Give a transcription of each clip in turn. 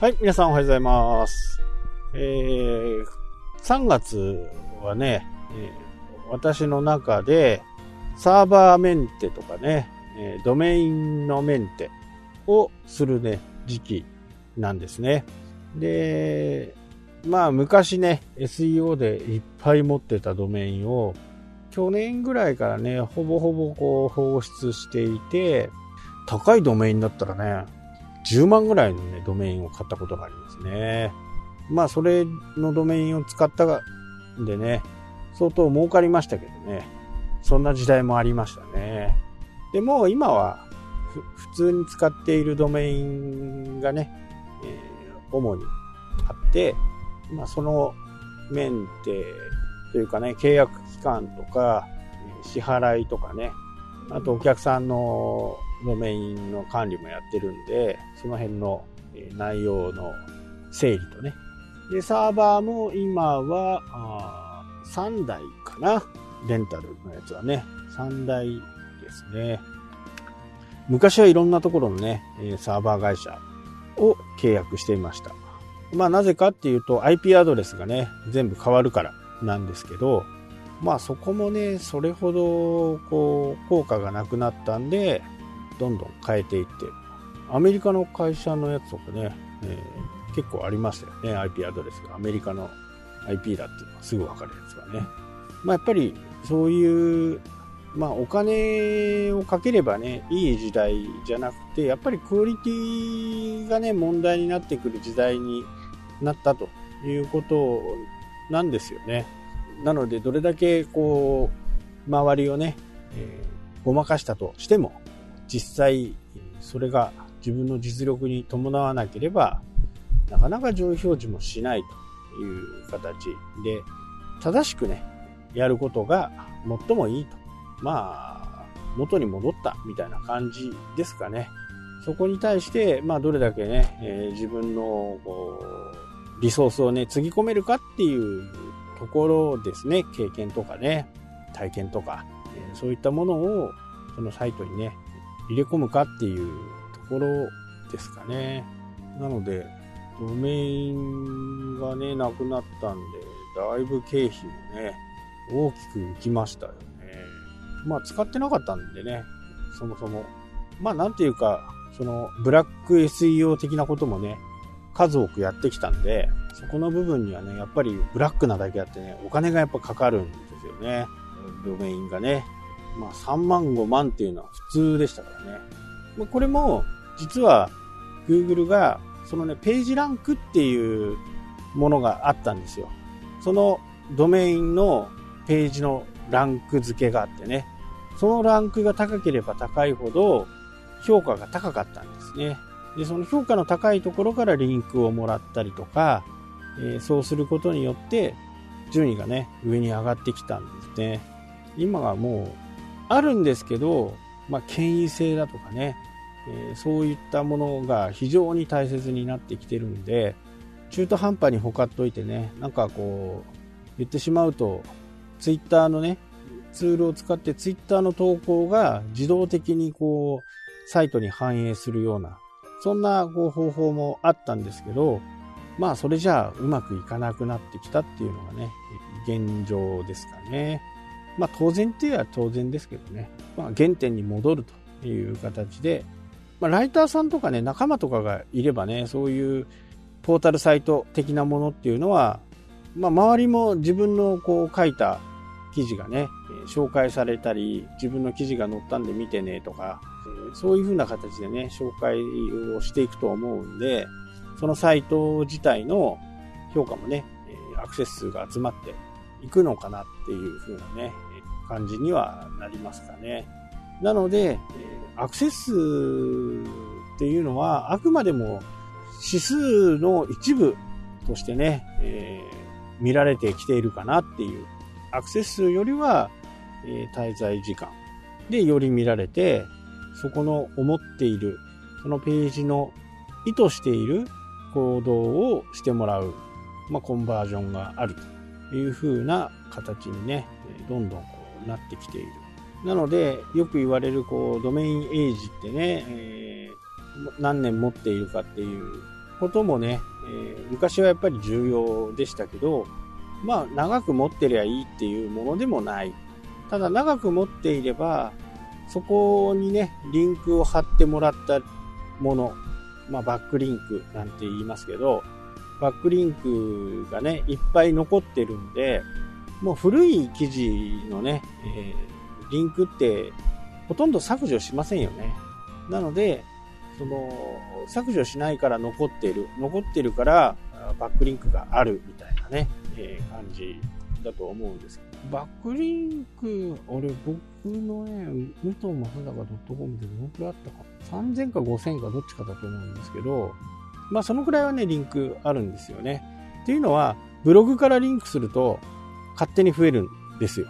はい、皆さんおはようございます。えー、3月はね、えー、私の中でサーバーメンテとかね、えー、ドメインのメンテをするね、時期なんですね。で、まあ昔ね、SEO でいっぱい持ってたドメインを去年ぐらいからね、ほぼほぼこう放出していて、高いドメインだったらね、10万ぐらいのね、ドメインを買ったことがありますね。まあ、それのドメインを使ったんでね、相当儲かりましたけどね。そんな時代もありましたね。でも今は普通に使っているドメインがね、えー、主にあって、まあ、そのメンテというかね、契約期間とか、支払いとかね、あとお客さんのドメインの管理もやってるんで、その辺の内容の整理とね。で、サーバーも今は、あ3台かな。レンタルのやつはね。3台ですね。昔はいろんなところのね、サーバー会社を契約していました。まあなぜかっていうと IP アドレスがね、全部変わるからなんですけど、まあそこもね、それほどこう効果がなくなったんで、どんどん変えていって、アメリカの会社のやつとかね、えー、結構ありましたよね、IP アドレスが。アメリカの IP だっていうのはすぐわかるやつがね。まあ、やっぱりそういう、まあ、お金をかければね、いい時代じゃなくて、やっぱりクオリティがね、問題になってくる時代になったということなんですよね。なので、どれだけこう、周りをね、えー、ごまかしたとしても、実際それが自分の実力に伴わなければなかなか上位表示もしないという形で正しくねやることが最もいいと。まあ元に戻ったみたいな感じですかね。そこに対して、まあ、どれだけね、えー、自分のこうリソースをねつぎ込めるかっていうところですね。経験とかね体験とか、えー、そういったものをそのサイトにね入れ込むかっていうところですかね。なので、ドメインがね、なくなったんで、だいぶ経費もね、大きく浮きましたよね。まあ、使ってなかったんでね、そもそも。まあ、なんていうか、その、ブラック SEO 的なこともね、数多くやってきたんで、そこの部分にはね、やっぱりブラックなだけあってね、お金がやっぱかかるんですよね。ドメインがね。まあ、3万5万っていうのは普通でしたからね。まあ、これも、実は Google が、そのね、ページランクっていうものがあったんですよ。そのドメインのページのランク付けがあってね、そのランクが高ければ高いほど評価が高かったんですね。で、その評価の高いところからリンクをもらったりとか、えー、そうすることによって順位がね、上に上がってきたんですね。今はもうあるんですけど、まあ、権威性だとかね、えー、そういったものが非常に大切になってきてるんで、中途半端にほかっといてね、なんかこう、言ってしまうと、ツイッターのね、ツールを使ってツイッターの投稿が自動的にこう、サイトに反映するような、そんなこう方法もあったんですけど、まあそれじゃあうまくいかなくなってきたっていうのがね、現状ですかね。まあ当然っていうのは当然ですけどね、まあ、原点に戻るという形で、まあ、ライターさんとかね、仲間とかがいればね、そういうポータルサイト的なものっていうのは、まあ、周りも自分のこう書いた記事がね、紹介されたり、自分の記事が載ったんで見てねとか、そういう風な形でね、紹介をしていくと思うんで、そのサイト自体の評価もね、アクセス数が集まっていくのかなっていう風なね、感じにはなりますかね。なので、アクセスっていうのはあくまでも指数の一部としてね、えー、見られてきているかなっていう。アクセス数よりは、えー、滞在時間でより見られて、そこの思っている、そのページの意図している行動をしてもらう、まあ、コンバージョンがあるという風な形にね、どんどんこうなってきている。なので、よく言われる、こう、ドメインエイジってね、えー、何年持っているかっていうこともね、えー、昔はやっぱり重要でしたけど、まあ長く持ってりゃいいっていうものでもない。ただ長く持っていれば、そこにね、リンクを貼ってもらったもの、まあバックリンクなんて言いますけど、バックリンクがね、いっぱい残ってるんで、もう古い記事のね、えー、リンクってほとんど削除しませんよね。なので、その、削除しないから残っている、残ってるからバックリンクがあるみたいなね、えー、感じだと思うんですけど、バックリンク、俺僕のね、武藤正孝 .com でどのくらいあったか ?3000 か5000かどっちかだと思うんですけど、まあそのくらいはね、リンクあるんですよね。っていうのは、ブログからリンクすると勝手に増えるんですよ。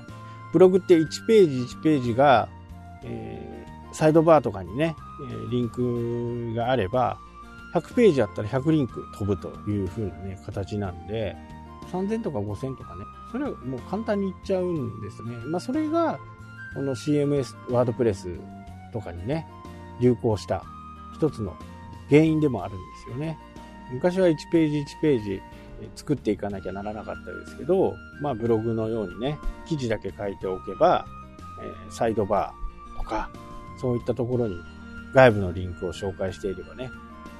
ブログって1ページ1ページが、えー、サイドバーとかにね、えリンクがあれば、100ページあったら100リンク飛ぶという風なね、形なんで、3000とか5000とかね、それはもう簡単にいっちゃうんですね。まあそれが、この CMS、ワードプレスとかにね、流行した一つの原因でもあるんですよね。昔は1ページ1ページ作っていかなきゃならなかったですけど、まあブログのようにね、記事だけ書いておけば、えサイドバーとか、そういったところに外部のリンクを紹介していればね、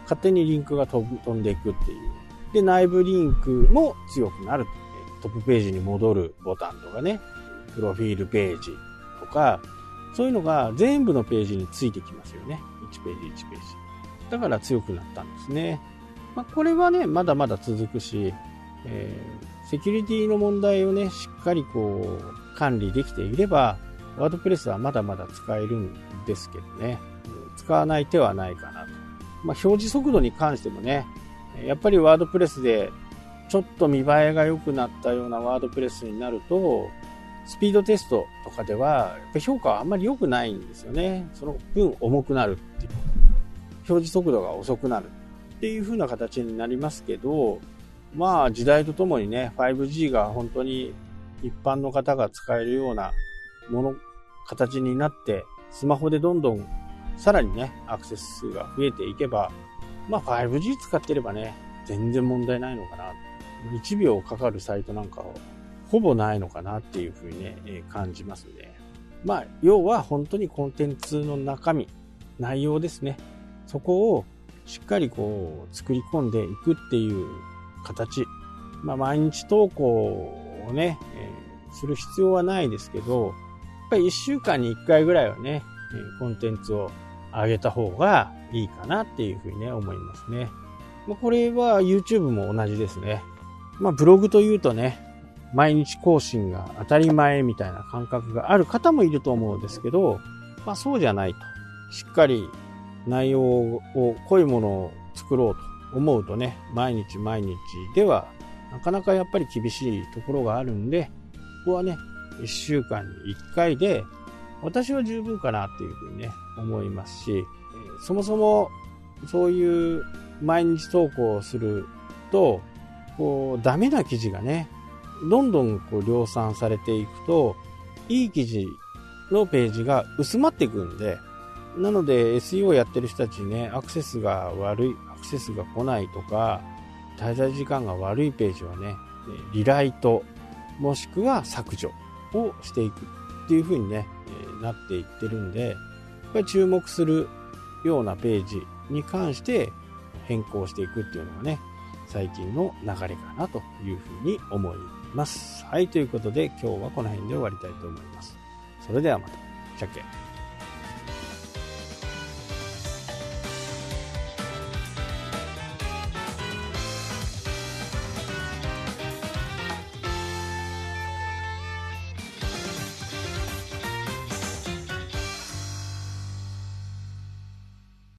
勝手にリンクが飛んでいくっていう。で、内部リンクも強くなる。トップページに戻るボタンとかね、プロフィールページとか、そういうのが全部のページについてきますよね。1ページ1ページ。だから強くなったんですね。まあ、これはね、まだまだ続くし、えー、セキュリティの問題をね、しっかりこう、管理できていれば、ワードプレスはまだまだ使えるんですけどね、使わない手はないかなと。まあ、表示速度に関してもね、やっぱりワードプレスでちょっと見栄えが良くなったようなワードプレスになると、スピードテストとかでは、やっぱ評価はあんまり良くないんですよね。その分重くなるっていう。表示速度が遅くなるっていう風な形になりますけど、まあ時代とともにね、5G が本当に一般の方が使えるようなもの、形になって、スマホでどんどんさらにね、アクセス数が増えていけば、まあ 5G 使ってればね、全然問題ないのかな。1秒かかるサイトなんかほぼないのかなっていうふうにね、え感じますね。まあ、要は本当にコンテンツの中身、内容ですね。そこをしっかりこう作り込んでいくっていう形。まあ、毎日投稿をね、えー、する必要はないですけど、やっぱり1週間に1回ぐらいはね、コンテンツを上げた方がいいかなっていうふうにね、思いますね。まあ、これは YouTube も同じですね。まあ、ブログというとね、毎日更新が当たり前みたいな感覚がある方もいると思うんですけど、まあそうじゃないと。しっかり内容を、濃いものを作ろうと思うとね、毎日毎日ではなかなかやっぱり厳しいところがあるんで、ここはね、1週間に1回で、私は十分かなっていうふうにね、思いますし、そもそもそういう毎日投稿をすると、こう、ダメな記事がね、どんどんこう量産されていくと、いい記事のページが薄まっていくんで、なので SEO やってる人たちね、アクセスが悪い、アクセスが来ないとか、滞在時間が悪いページはね、リライト、もしくは削除をしていくっていう風にね、なっていってるんで、やっぱり注目するようなページに関して変更していくっていうのがね、最近の流れかなというふうに思います。はい、ということで今日はこの辺で終わりたいと思います。それではまた。じゃっけ。